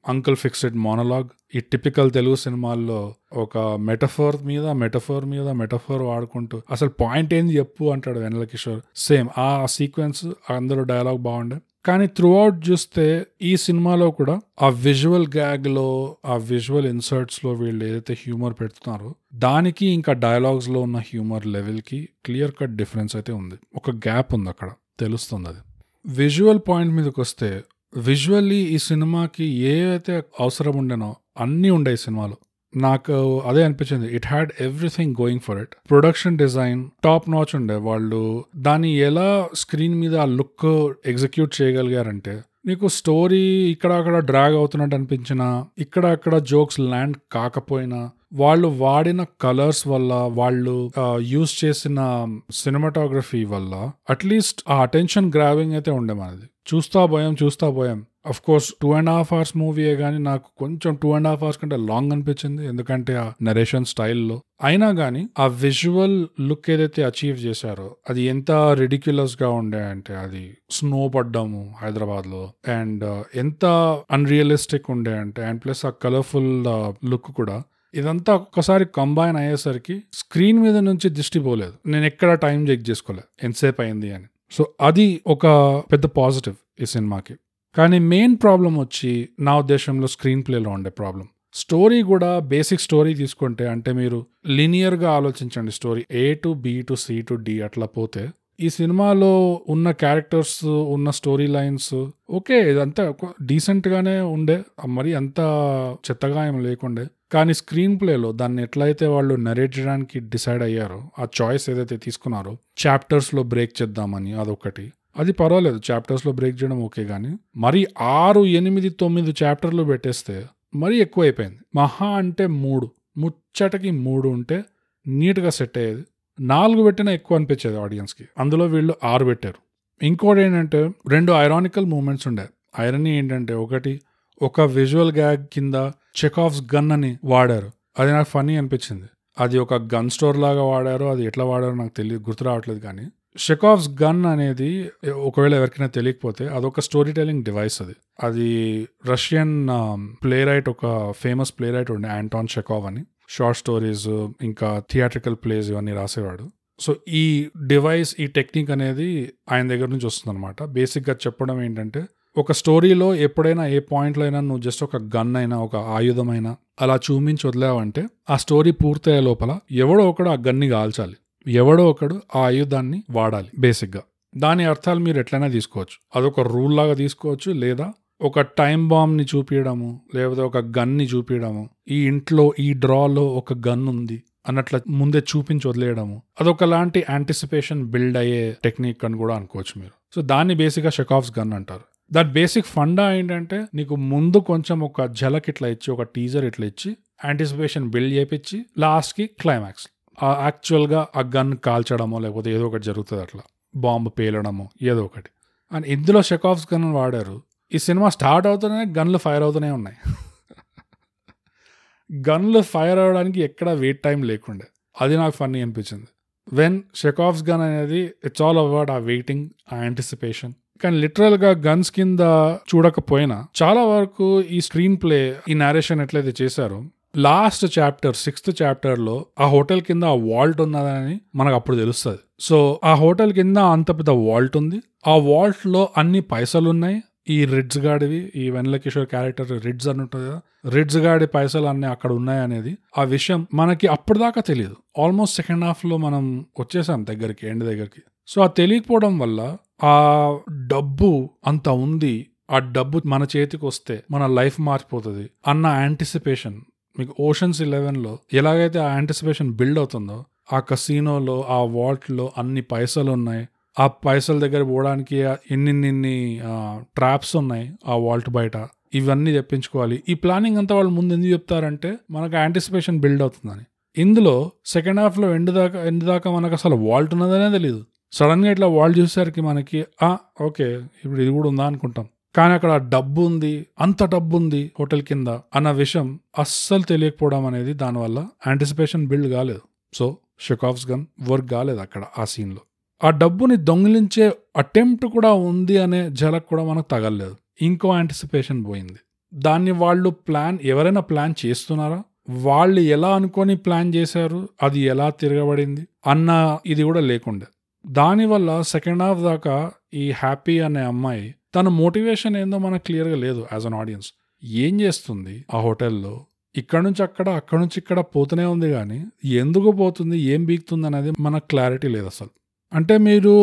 అంకుల్ ఫిక్స్డ్ మోనలాగ్ ఈ టిపికల్ తెలుగు సినిమాల్లో ఒక మెటఫోర్ మీద మెటఫోర్ మీద మెటఫోర్ వాడుకుంటూ అసలు పాయింట్ ఏంది చెప్పు అంటాడు వెనల కిషోర్. సేమ్ ఆ సీక్వెన్స్ అందులో డైలాగ్ బాగుండే. కానీ త్రూ అవుట్ చూస్తే ఈ సినిమాలో కూడా ఆ విజువల్ గ్యాగ్లో ఆ విజువల్ ఇన్సర్ట్స్లో వీళ్ళు ఏదైతే హ్యూమర్ పెడుతున్నారో దానికి ఇంకా డైలాగ్స్లో ఉన్న హ్యూమర్ లెవెల్కి క్లియర్ కట్ డిఫరెన్స్ అయితే ఉంది. ఒక గ్యాప్ ఉంది అక్కడ. తెలుస్తుంది అది. విజువల్ పాయింట్ మీదకి వస్తే విజువల్లీ ఈ సినిమాకి ఏవైతే అవసరం ఉండేనో అన్నీ ఉండే ఈ సినిమాలో. నాకు అదే అనిపించింది. It had everything going for it production design top notch ఉండే. వాళ్ళు దాన్ని ఎలా స్క్రీన్ మీద ఆ లుక్ ఎగ్జిక్యూట్ చేయగలిగారంటే నీకు స్టోరీ ఇక్కడ అక్కడ డ్రాగ్ అవుతున్నట్టు అనిపించినా ఇక్కడ అక్కడ జోక్స్ ల్యాండ్ కాకపోయినా వాళ్ళు వాడిన కలర్స్ వల్ల వాళ్ళు యూజ్ చేసిన సినిమాటోగ్రఫీ వల్ల అట్లీస్ట్ ఆ అటెన్షన్ గ్రావింగ్ అయితే ఉండే మనది చూస్తా పోయాం చూస్తా పోయాం. Of course two and half hours మూవీయే కానీ నాకు కొంచెం టూ అండ్ హాఫ్ అవర్స్ కంటే లాంగ్ అనిపించింది. ఎందుకంటే ఆ నరేషన్ స్టైల్లో అయినా కానీ ఆ విజువల్ లుక్ ఏదైతే అచీవ్ చేశారో అది ఎంత రిడిక్యులస్గా ఉండే అంటే అది స్నో పడ్డము హైదరాబాద్లో. అండ్ uh, ఎంత అన్రియలిస్టిక్ ఉండే అంటే అండ్ ప్లస్ ఆ కలర్ఫుల్ లుక్ uh, కూడా ఇదంతా ఒక్కసారి కంబైన్ అయ్యేసరికి స్క్రీన్ మీద నుంచి దిష్టి పోలేదు. నేను ఎక్కడ టైం చెక్ చేసుకోలేదు ఎంతసేపు అయింది అని. సో అది ఒక పెద్ద పాజిటివ్ ఈ సినిమాకి. కానీ మెయిన్ ప్రాబ్లం వచ్చి నా ఉద్దేశంలో స్క్రీన్ ప్లేలో ఉండే ప్రాబ్లం స్టోరీ కూడా బేసిక్ స్టోరీ తీసుకుంటే అంటే మీరు లినియర్గా ఆలోచించండి story A to B to C to D అట్లా పోతే ఈ సినిమాలో ఉన్న క్యారెక్టర్స్ ఉన్న స్టోరీ లైన్స్ ఓకే ఇదంతా డీసెంట్గానే ఉండే మరి అంత చెత్తగా ఏం లేకుండే. కానీ స్క్రీన్ ప్లేలో దాన్ని ఎట్లయితే వాళ్ళు నరేట్ చేయడానికి డిసైడ్ అయ్యారో ఆ చాయిస్ ఏదైతే తీసుకున్నారో చాప్టర్స్లో బ్రేక్ చేద్దామని అదొకటి. అది పర్వాలేదు చాప్టర్స్లో బ్రేక్ చేయడం ఓకే కానీ మరి ఆరు ఎనిమిది తొమ్మిది చాప్టర్లు పెట్టేస్తే మరీ ఎక్కువ అయిపోయింది మహా అంటే మూడు ముచ్చటకి మూడు ఉంటే నీట్గా సెట్ అయ్యేది. నాలుగు పెట్టినా ఎక్కువ అనిపించేది ఆడియన్స్కి. అందులో వీళ్ళు ఆరు పెట్టారు. ఇంకోటి ఏంటంటే రెండు ఐరానికల్ మూమెంట్స్ ఉండే. ఐరనీ ఏంటంటే ఒకటి ఒక విజువల్ గ్యాగ్ కింద చెకాఫ్స్ గన్ అని వాడారు. అది నాకు ఫనీ అనిపించింది. అది ఒక గన్ స్టోర్ లాగా వాడారు అది ఎట్లా వాడారో నాకు తెలియదు గుర్తు రావట్లేదు కానీ షెకాఫ్స్ గన్ అనేది ఒకవేళ ఎవరికైనా తెలియకపోతే అదొక స్టోరీ టెలింగ్ డివైస్ అది. అది రష్యన్ ప్లే రైట్ ఒక ఫేమస్ ప్లే రైట్ ఉండే యాంటాన్ షెకావ్ అని. షార్ట్ స్టోరీస్ ఇంకా థియేట్రికల్ ప్లేస్ ఇవన్నీ రాసేవాడు. సో ఈ డివైస్ ఈ టెక్నిక్ అనేది ఆయన దగ్గర నుంచి వస్తుంది అనమాట బేసిక్గా చెప్పడం ఏంటంటే ఒక స్టోరీలో ఎప్పుడైనా ఏ పాయింట్లో అయినా నువ్వు జస్ట్ ఒక గన్ అయినా ఒక ఆయుధమైనా అలా చూపించి వదిలావంటే ఆ స్టోరీ పూర్తయ్యే లోపల ఎవడో ఒకడు ఆ గన్ని కాల్చాలి. ఎవడో ఒకడు ఆ ఆయుధాన్ని వాడాలి బేసిక్గా. దాని అర్థాలు మీరు ఎట్లయినా తీసుకోవచ్చు. అదొక రూల్ లాగా తీసుకోవచ్చు లేదా ఒక టైం బాంబ్ని చూపించడము లేకపోతే ఒక గన్ని చూపించడము ఈ ఇంట్లో ఈ డ్రాలో ఒక గన్ ఉంది అన్నట్ల ముందే చూపించి వదిలేయడము. అదొకలాంటి యాంటిసిపేషన్ బిల్డ్ అయ్యే టెక్నిక్ అని కూడా అనుకోవచ్చు మీరు. సో దాన్ని బేసిక్గా షెకాఫ్స్ గన్ అంటారు. దట్ బేసిక్ ఫండా ఏంటంటే నీకు ముందు కొంచెం ఒక ఝలక్ ఇట్లా ఇచ్చి ఒక టీజర్ ఇట్లా ఇచ్చి యాంటిసిపేషన్ బిల్డ్ చేపించి లాస్ట్కి క్లైమాక్స్ యాక్చువల్గా ఆ గన్ కాల్చడమో లేకపోతే ఏదో ఒకటి జరుగుతుంది అట్లా. బాంబు పేలడమో ఏదో ఒకటి. అండ్ ఇందులో షెకాఫ్స్ గన్ వాడారు. ఈ సినిమా స్టార్ట్ అవుతూనే గన్లు ఫైర్ అవుతూనే ఉన్నాయి. గన్లు ఫైర్ అవ్వడానికి ఎక్కడ వెయిట్ టైం లేకుండే. అది నాకు ఫన్నీ అనిపించింది. వెన్ షెకాఫ్స్ గన్ అనేది ఇట్స్ ఆల్ అబౌట్ ఆ వెయిటింగ్ ఆ యాంటిసిపేషన్ కానీ లిటరల్గా గన్స్ కింద చూడకపోయినా చాలా వరకు ఈ స్క్రీన్ ప్లే ఈ నేరేషన్ ఎట్లయితే చేశారో లాస్ట్ చాప్టర్ సిక్స్త్ చాప్టర్లో ఆ హోటల్ కింద ఆ వాల్ట్ ఉన్నదని మనకు అప్పుడు తెలుస్తుంది. సో ఆ హోటల్ కింద అంత పెద్ద వాల్ట్ ఉంది. ఆ వాల్ట్లో అన్ని పైసలు ఉన్నాయి ఈ రిడ్జ్ గాడివి ఈ వెన్నెల కిషోర్ క్యారెక్టర్ రిడ్జ్ అని ఉంటుంది కదా రిడ్జ్ గాడి పైసలు అన్ని అక్కడ ఉన్నాయి అనేది ఆ విషయం మనకి అప్పటిదాకా తెలియదు. ఆల్మోస్ట్ సెకండ్ హాఫ్లో మనం వచ్చేసాం దగ్గరికి ఎండ్ దగ్గరికి. సో ఆ తెలియకపోవడం వల్ల ఆ డబ్బు అంత ఉంది. ఆ డబ్బు మన చేతికి వస్తే మన లైఫ్ మారిపోతుంది అన్న యాంటిసిపేషన్ మీకు ఓషన్స్ ఇలెవెన్లో ఎలాగైతే ఆ యాంటిసిపేషన్ బిల్డ్ అవుతుందో ఆ కసీనోలో ఆ వాల్ట్లో అన్ని పైసలు ఉన్నాయి. ఆ పైసల దగ్గర పోవడానికి ఎన్నిన్ని ట్రాప్స్ ఉన్నాయి ఆ వాల్ట్ బయట. ఇవన్నీ తెప్పించుకోవాలి. ఈ ప్లానింగ్ అంతా వాళ్ళు ముందు ఎందుకు చెప్తారంటే మనకు యాంటిసిపేషన్ బిల్డ్ అవుతుందని. ఇందులో సెకండ్ హాఫ్లో ఎండ్ దాకా ఎండ్ దాకా మనకు అసలు వాల్ట్ ఉన్నదనే తెలియదు సడన్గా ఇట్లా వాల్ట్ చూసేసరికి మనకి ఓకే ఇప్పుడు ఇది కూడా ఉందా అనుకుంటాం. కానీ అక్కడ డబ్బు ఉంది అంత డబ్బు ఉంది హోటల్ కింద అన్న విషయం అస్సలు తెలియకపోవడం అనేది దానివల్ల యాంటిసిపేషన్ బిల్డ్ కాలేదు. సో షెకాఫ్స్ గన్ వర్క్ కాలేదు అక్కడ ఆ సీన్లో ఆ డబ్బుని దొంగిలించే అటెంప్ట్ కూడా ఉంది అనే జలక్ కూడా మనకు తగలలేదు. ఇంకో యాంటిసిపేషన్ పోయింది. దాన్ని వాళ్ళు ప్లాన్ ఎవరైనా ప్లాన్ చేస్తున్నారా? వాళ్ళు ఎలా అనుకొని ప్లాన్ చేశారు? అది ఎలా తిరగబడింది? అన్న ఇది కూడా లేకుండే. దానివల్ల సెకండ్ హాఫ్ దాకా ఈ హ్యాపీ అనే అమ్మాయి తన మోటివేషన్ ఏందో మనకు క్లియర్గా లేదు యాజ్ అన్ ఆడియన్స్. ఏం చేస్తుంది? ఆ హోటల్లో ఇక్కడ నుంచి అక్కడ అక్కడ నుంచి ఇక్కడ పోతూనే ఉంది కానీ ఎందుకు పోతుంది? ఏం బీగుతుంది అనేది మనకు క్లారిటీ లేదు అసలు. అంటే మీరు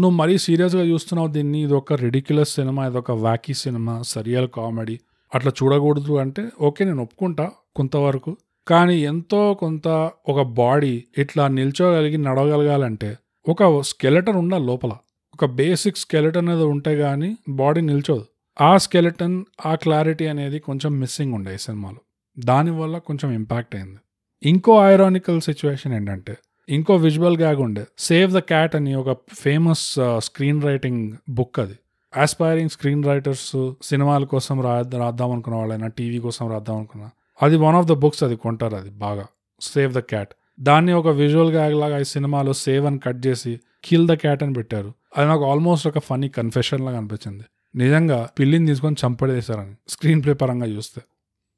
నువ్వు మరీ సీరియస్గా చూస్తున్నావు దీన్ని ఇది ఒక రెడిక్యులస్ సినిమా ఇది ఒక వ్యాకీ సినిమా సరియల్ కామెడీ. అట్లా చూడకూడదు అంటే ఓకే నేను ఒప్పుకుంటా కొంతవరకు. కానీ ఎంతో కొంత ఒక బాడీ ఇట్లా నిల్చోగలిగి నడవగలగాలంటే ఒక స్కెలెటర్ ఉండాలి లోపల. ఒక బేసిక్ స్కెలెటన్ అనేది ఉంటే కానీ బాడీ నిల్చోదు. ఆ స్కెలటన్ ఆ క్లారిటీ అనేది కొంచెం మిస్సింగ్ ఉండే ఈ సినిమాలో. దానివల్ల కొంచెం ఇంపాక్ట్ అయింది. ఇంకో ఐరానికల్ సిచ్యువేషన్ ఏంటంటే ఇంకో విజువల్ గ్యాగ్ ఉండే. సేవ్ ద క్యాట్ అని ఒక ఫేమస్ స్క్రీన్ రైటింగ్ బుక్ అది. ఆస్పైరింగ్ స్క్రీన్ రైటర్స్ సినిమాల కోసం రా రాద్దాం అనుకున్న వాళ్ళైనా టీవీ కోసం రాద్దాం అనుకున్నా అది వన్ ఆఫ్ ద బుక్స్ అది కొంటారు అది బాగా. సేవ్ ద క్యాట్ దాన్ని ఒక విజువల్ గ్యాగ్ లాగా ఈ సినిమాలో సేవ్ అని కట్ చేసి కిల్ ద క్యాట్ అని పెట్టారు. అది నాకు ఆల్మోస్ట్ ఒక ఫనీ కన్ఫెషన్ లాగా అనిపించింది. నిజంగా పిల్లిని తీసుకొని చంపడేశారని స్క్రీన్ ప్లే పరంగా చూస్తే.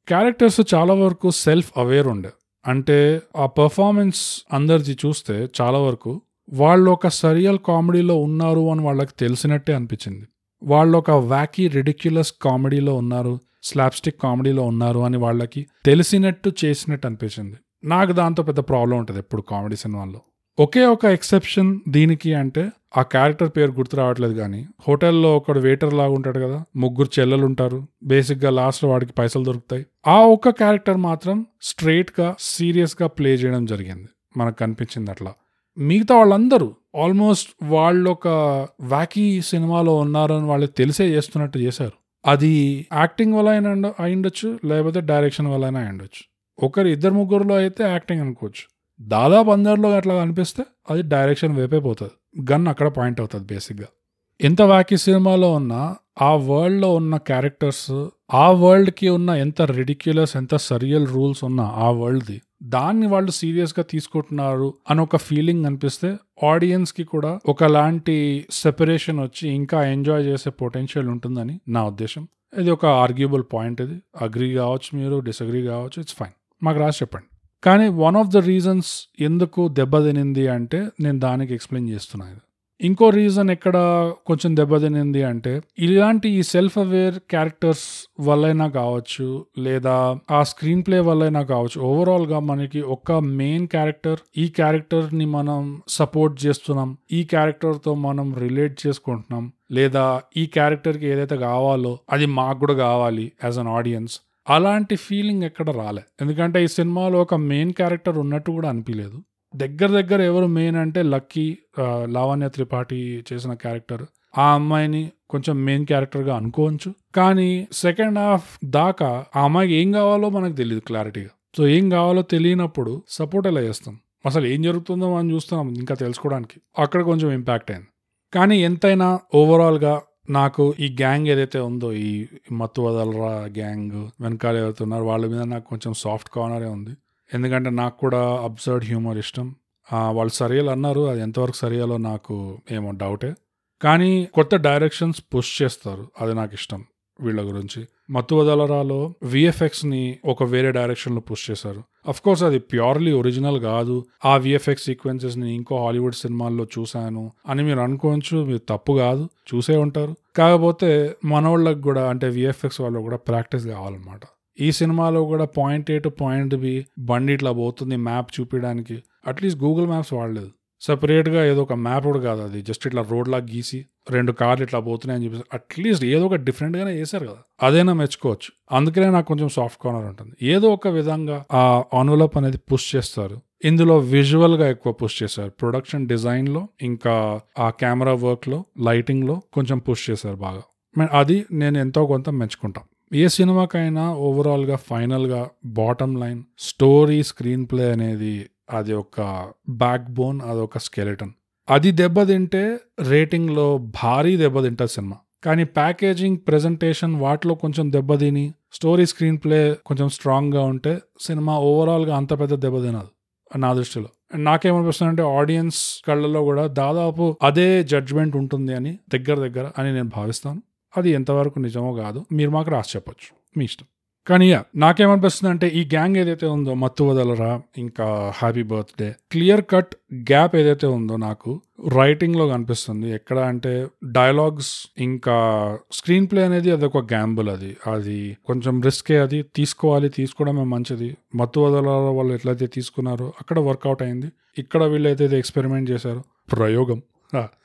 క్యారెక్టర్స్ చాలా వరకు సెల్ఫ్ అవేర్ ఉండే. అంటే ఆ పర్ఫార్మెన్స్ అందరిది చూస్తే చాలా వరకు వాళ్ళు ఒక సరియల్ కామెడీలో ఉన్నారు అని వాళ్ళకి తెలిసినట్టే అనిపించింది. వాళ్ళు ఒక వ్యాకీ రెడిక్యులస్ కామెడీలో ఉన్నారు స్లాప్స్టిక్ కామెడీలో ఉన్నారు అని వాళ్ళకి తెలిసినట్టు చేసినట్టు అనిపించింది. నాకు దాంతో పెద్ద ప్రాబ్లం ఉంటుంది ఎప్పుడు కామెడీ సినిమాల్లో. ఒకే ఒక ఎక్సెప్షన్ దీనికి అంటే ఆ క్యారెక్టర్ పేరు గుర్తు రావట్లేదు కానీ హోటల్లో ఒకడు వెయిటర్ లాగా ఉంటాడు కదా ముగ్గురు చెల్లెలు ఉంటారు బేసిక్గా లాస్ట్ వాడికి పైసలు దొరుకుతాయి. ఆ ఒక్క క్యారెక్టర్ మాత్రం స్ట్రెయిట్గా గా సీరియస్గా ప్లే చేయడం జరిగింది. మనకు కనిపించింది అట్లా. మిగతా వాళ్ళందరూ ఆల్మోస్ట్ వాళ్ళు ఒక వ్యాకీ సినిమాలో ఉన్నారని వాళ్ళు తెలిసే చేస్తున్నట్టు చేశారు. అది యాక్టింగ్ వల్ల అయినా అయిండొచ్చు లేకపోతే డైరెక్షన్ వల్ల అయినా అయిండొచ్చు. ఒకరు ఇద్దరు ముగ్గురులో అయితే యాక్టింగ్ అనుకోవచ్చు. దాదాపు అందరిలో అట్లా కనిపిస్తే అది డైరెక్షన్ వైపే పోతుంది. గన్ అక్కడ పాయింట్ అవుతుంది బేసిక్గా ఎంత వాకి సినిమాలో ఉన్నా ఆ వరల్డ్లో ఉన్న క్యారెక్టర్స్ ఆ వరల్డ్కి ఉన్న ఎంత రెడిక్యులస్ ఎంత సరియల్ రూల్స్ ఉన్నా ఆ వరల్డ్ది దాన్ని వాళ్ళు సీరియస్గా తీసుకుంటున్నారు అని ఒక ఫీలింగ్ అనిపిస్తే ఆడియన్స్కి కూడా ఒకలాంటి సెపరేషన్ వచ్చి ఇంకా ఎంజాయ్ చేసే పొటెన్షియల్ ఉంటుందని నా ఉద్దేశం. ఇది ఒక ఆర్గ్యుబుల్ పాయింట్ ఇది. అగ్రీ కావచ్చు మీరు డిసగ్రీ కావచ్చు ఇట్స్ ఫైన్ మాకు రాసి చెప్పండి. కానీ వన్ ఆఫ్ ద రీజన్స్ ఎందుకు దెబ్బతినింది అంటే నేను దానికి ఎక్స్ప్లెయిన్ చేస్తున్నాను ఇంకో రీజన్ ఎక్కడ కొంచెం దెబ్బతినింది అంటే ఇలాంటి ఈ సెల్ఫ్ అవేర్ క్యారెక్టర్స్ వల్లైనా కావచ్చు లేదా ఆ స్క్రీన్ ప్లే వల్లైనా కావచ్చు ఓవరాల్గా మనకి ఒక మెయిన్ క్యారెక్టర్ ఈ క్యారెక్టర్ని మనం సపోర్ట్ చేస్తున్నాం ఈ క్యారెక్టర్తో మనం రిలేట్ చేసుకుంటున్నాం లేదా ఈ క్యారెక్టర్కి ఏదైతే కావాలో అది మాకు కూడా కావాలి యాజ్ అన్ ఆడియన్స్ అలాంటి ఫీలింగ్ ఎక్కడ రాలే. ఎందుకంటే ఈ సినిమాలో ఒక మెయిన్ క్యారెక్టర్ ఉన్నట్టు కూడా అనిపించలేదు దగ్గర దగ్గర ఎవరు మెయిన్ అంటే లక్కీ లావణ్య త్రిపాఠి చేసిన క్యారెక్టర్. ఆ అమ్మాయిని కొంచెం మెయిన్ క్యారెక్టర్గా అనుకోవచ్చు. కానీ సెకండ్ హాఫ్ దాకా ఆ అమ్మాయికి ఏం కావాలో మనకు తెలియదు క్లారిటీగా. సో ఏం కావాలో తెలియనప్పుడు సపోర్ట్ ఎలా చేస్తాం? అసలు ఏం జరుగుతుందో మనం చూస్తున్నాం ఇంకా తెలుసుకోవడానికి. అక్కడ కొంచెం ఇంపాక్ట్ అయింది. కానీ ఎంతైనా ఓవరాల్గా నాకు ఈ గ్యాంగ్ ఏదైతే ఉందో ఈ మత్తు వదలరా గ్యాంగ్ వెనకాల ఎవరైతే వాళ్ళ మీద నాకు కొంచెం సాఫ్ట్ కార్నరే ఉంది. ఎందుకంటే నాకు కూడా అబ్సర్డ్ హ్యూమర్ ఇష్టం. వాళ్ళు సరియాలు అన్నారు అది ఎంతవరకు సరియాలో నాకు ఏమో డౌటే కానీ కొత్త డైరెక్షన్స్ పుష్ చేస్తారు అది నాకు ఇష్టం. వీళ్ళ గురించి. మత్తువదలరాలో విఎఫ్ఎక్స్ని ఒక వేరే డైరెక్షన్లో పుష్ చేశారు. అఫ్ కోర్స్ అది ప్యూర్లీ ఒరిజినల్ కాదు. ఆ విఎఫ్ఎక్స్ సీక్వెన్సెస్ని ఇంకో హాలీవుడ్ సినిమాల్లో చూశాను అని మీరు అనుకోవచ్చు మీరు తప్పు కాదు చూసే ఉంటారు. కాకపోతే మనోళ్ళకి కూడా అంటే విఎఫ్ఎక్స్ వాళ్ళు కూడా ప్రాక్టీస్ కావాలన్నమాట. ఈ సినిమాలో కూడా point A to point B బండి ఇట్లా పోతుంది మ్యాప్ చూపించడానికి అట్లీస్ట్ గూగుల్ మ్యాప్స్ వాడలేదు. సపరేట్గా ఏదో ఒక మ్యాప్ కూడా కాదు అది. జస్ట్ ఇట్లా రోడ్లా గీసి రెండు కార్లు ఇట్లా పోతున్నాయని చెప్పేసి అట్లీస్ట్ ఏదో ఒక డిఫరెంట్గానే చేశారు కదా. అదైనా మెచ్చుకోవచ్చు. అందుకనే నాకు కొంచెం సాఫ్ట్ కార్నర్ ఉంటుంది. ఏదో ఒక విధంగా ఆ అనులప్ అనేది పుష్ చేస్తారు. ఇందులో విజువల్గా ఎక్కువ పుష్ చేశారు ప్రొడక్షన్ డిజైన్లో ఇంకా ఆ కెమెరా వర్క్లో లైటింగ్లో కొంచెం పుష్ చేశారు బాగా. అది నేను ఎంతో కొంత మెచ్చుకుంటాం. ఏ సినిమాకైనా ఓవరాల్గా ఫైనల్గా bottom line story screen play అనేది అది ఒక బ్యాక్ బోన్ అది ఒక స్కెలిటన్ అది దెబ్బతింటే రేటింగ్లో భారీ దెబ్బతింటుంది సినిమా. కానీ ప్యాకేజింగ్ ప్రెజెంటేషన్ వాటిలో కొంచెం దెబ్బతిని స్టోరీ స్క్రీన్ ప్లే కొంచెం స్ట్రాంగ్గా ఉంటే సినిమా ఓవరాల్గా అంత పెద్ద దెబ్బతినదు నా దృష్టిలో. నాకేమనిపిస్తుంది అంటే ఆడియన్స్ కళ్ళలో కూడా దాదాపు అదే జడ్జ్మెంట్ ఉంటుంది అని దగ్గర దగ్గర అని నేను భావిస్తాను. అది ఎంతవరకు నిజమో కాదు. మీరు మాకు రాసి చెప్పొచ్చు. మీ ఇష్టం. కానీ నాకేమనిపిస్తుంది అంటే ఈ గ్యాంగ్ ఏదైతే ఉందో మత్తు వదలరా ఇంకా happy birthday clear cut gap ఏదైతే ఉందో నాకు రైటింగ్లో కనిపిస్తుంది. ఎక్కడ అంటే డైలాగ్స్ ఇంకా స్క్రీన్ ప్లే అనేది అది ఒక గ్యాంబుల్ అది. అది కొంచెం రిస్కే అది. తీసుకోవాలి తీసుకోవడమే మంచిది. మత్తు వదలరా వాళ్ళు ఎట్లయితే తీసుకున్నారో అక్కడ వర్కౌట్ అయింది. ఇక్కడ వీళ్ళు ఏదైతే ఎక్స్పెరిమెంట్ చేశారు ప్రయోగం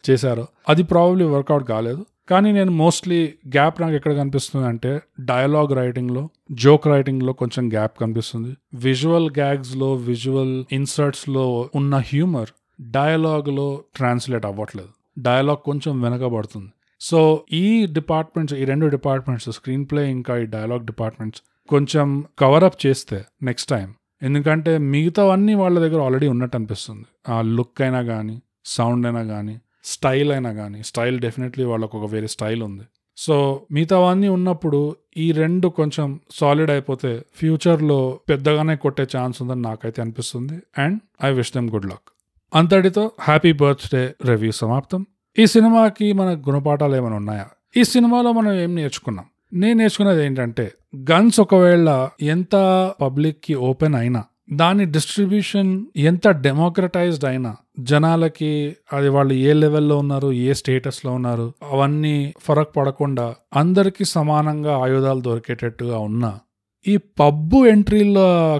చేశారో అది ప్రాబ్లీ వర్కౌట్ కాలేదు. కానీ నేను మోస్ట్లీ గ్యాప్ నాకు ఎక్కడ కనిపిస్తుంది అంటే డయలాగ్ రైటింగ్లో జోక్ రైటింగ్లో కొంచెం గ్యాప్ కనిపిస్తుంది. విజువల్ గ్యాగ్స్లో విజువల్ ఇన్సర్ట్స్లో ఉన్న హ్యూమర్ డయలాగ్లో ట్రాన్స్లేట్ అవ్వట్లేదు. డయలాగ్ కొంచెం వెనకబడుతుంది. సో ఈ డిపార్ట్మెంట్స్ ఈ రెండు డిపార్ట్మెంట్స్ స్క్రీన్ ప్లే ఇంకా ఈ డయలాగ్ డిపార్ట్మెంట్స్ కొంచెం కవరప్ చేస్తే నెక్స్ట్ టైం ఎందుకంటే మిగతావన్నీ వాళ్ళ దగ్గర ఆల్రెడీ ఉన్నట్టు అనిపిస్తుంది. ఆ లుక్ అయినా కానీ సౌండ్ అయినా కానీ స్టైల్ అయినా కానీ స్టైల్ డెఫినెట్లీ వాళ్ళకు ఒక వేరే స్టైల్ ఉంది. సో మిగతావన్నీ ఉన్నప్పుడు ఈ రెండు కొంచెం సాలిడ్ అయిపోతే ఫ్యూచర్లో పెద్దగానే కొట్టే ఛాన్స్ ఉందని నాకైతే అనిపిస్తుంది. And I wish them good luck. అంతటితో హ్యాపీ బర్త్డే రివ్యూ సమాప్తం. ఈ సినిమాకి మన గుణపాఠాలు ఏమైనా ఉన్నాయా? ఈ సినిమాలో మనం ఏం నేర్చుకున్నాం? నేను నేర్చుకున్నది ఏంటంటే గన్స్ ఒకవేళ ఎంత పబ్లిక్కి ఓపెన్ అయినా దాని డిస్ట్రిబ్యూషన్ ఎంత డెమోక్రటైజ్డ్ అయినా జనాలకి అది వాళ్ళు ఏ లెవెల్లో ఉన్నారు ఏ స్టేటస్లో ఉన్నారు అవన్నీ ఫరక్ పడకుండా అందరికీ సమానంగా ఆయుధాలు దొరికేటట్టుగా ఉన్నా ఈ పబ్బు ఎంట్రీల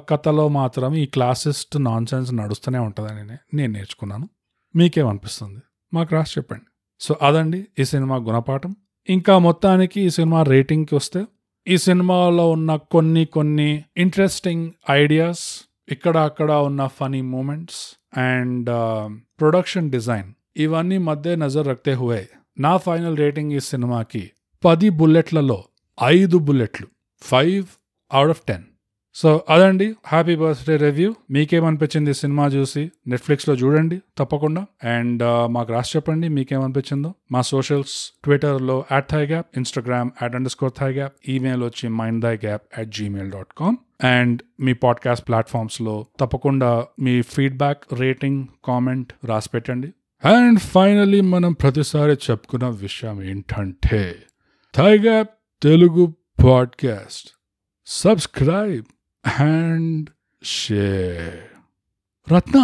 కథలో మాత్రం ఈ క్లాసిస్ట్ నాన్ సెన్స్ నడుస్తూనే ఉంటుందని నేను నేర్చుకున్నాను. మీకేమనిపిస్తుంది? మాకు రాసి చెప్పండి. సో అదండి ఈ సినిమా గుణపాఠం. ఇంకా మొత్తానికి ఈ సినిమా రేటింగ్కి వస్తే ఈ సినిమాలో ఉన్న కొన్ని కొన్ని ఇంట్రెస్టింగ్ ఐడియాస్ ఇక్కడ అక్కడ ఉన్న funny moments and production design ఇవన్నీ మధ్య నజర్ రక్తే హువే. నా ఫైనల్ రేటింగ్ ఈ సినిమాకి పది బుల్లెట్లలో ఐదు బుల్లెట్లు. Five out of ten. So అదండి హ్యాపీ బర్త్డే రివ్యూ. మీకేమనిపించింది సినిమా చూసి? నెట్ఫ్లిక్స్లో చూడండి తప్పకుండా. అండ్ మాకు రాసి చెప్పండి మీకేమనిపించిందో. మా సోషల్స్ ట్విట్టర్లో at at thigh gap Instagram at underscore thigh gap email వచ్చి mind thigh gap at Gmail dot com and me podcast ప్లాట్ఫామ్స్లో తప్పకుండా మీ ఫీడ్బ్యాక్ రేటింగ్ కామెంట్ రాసి పెట్టండి. అండ్ ఫైనలీ మనం ప్రతిసారి చెప్పుకున్న విషయం ఏంటంటే thigh gap Telugu podcast subscribe and share Ratna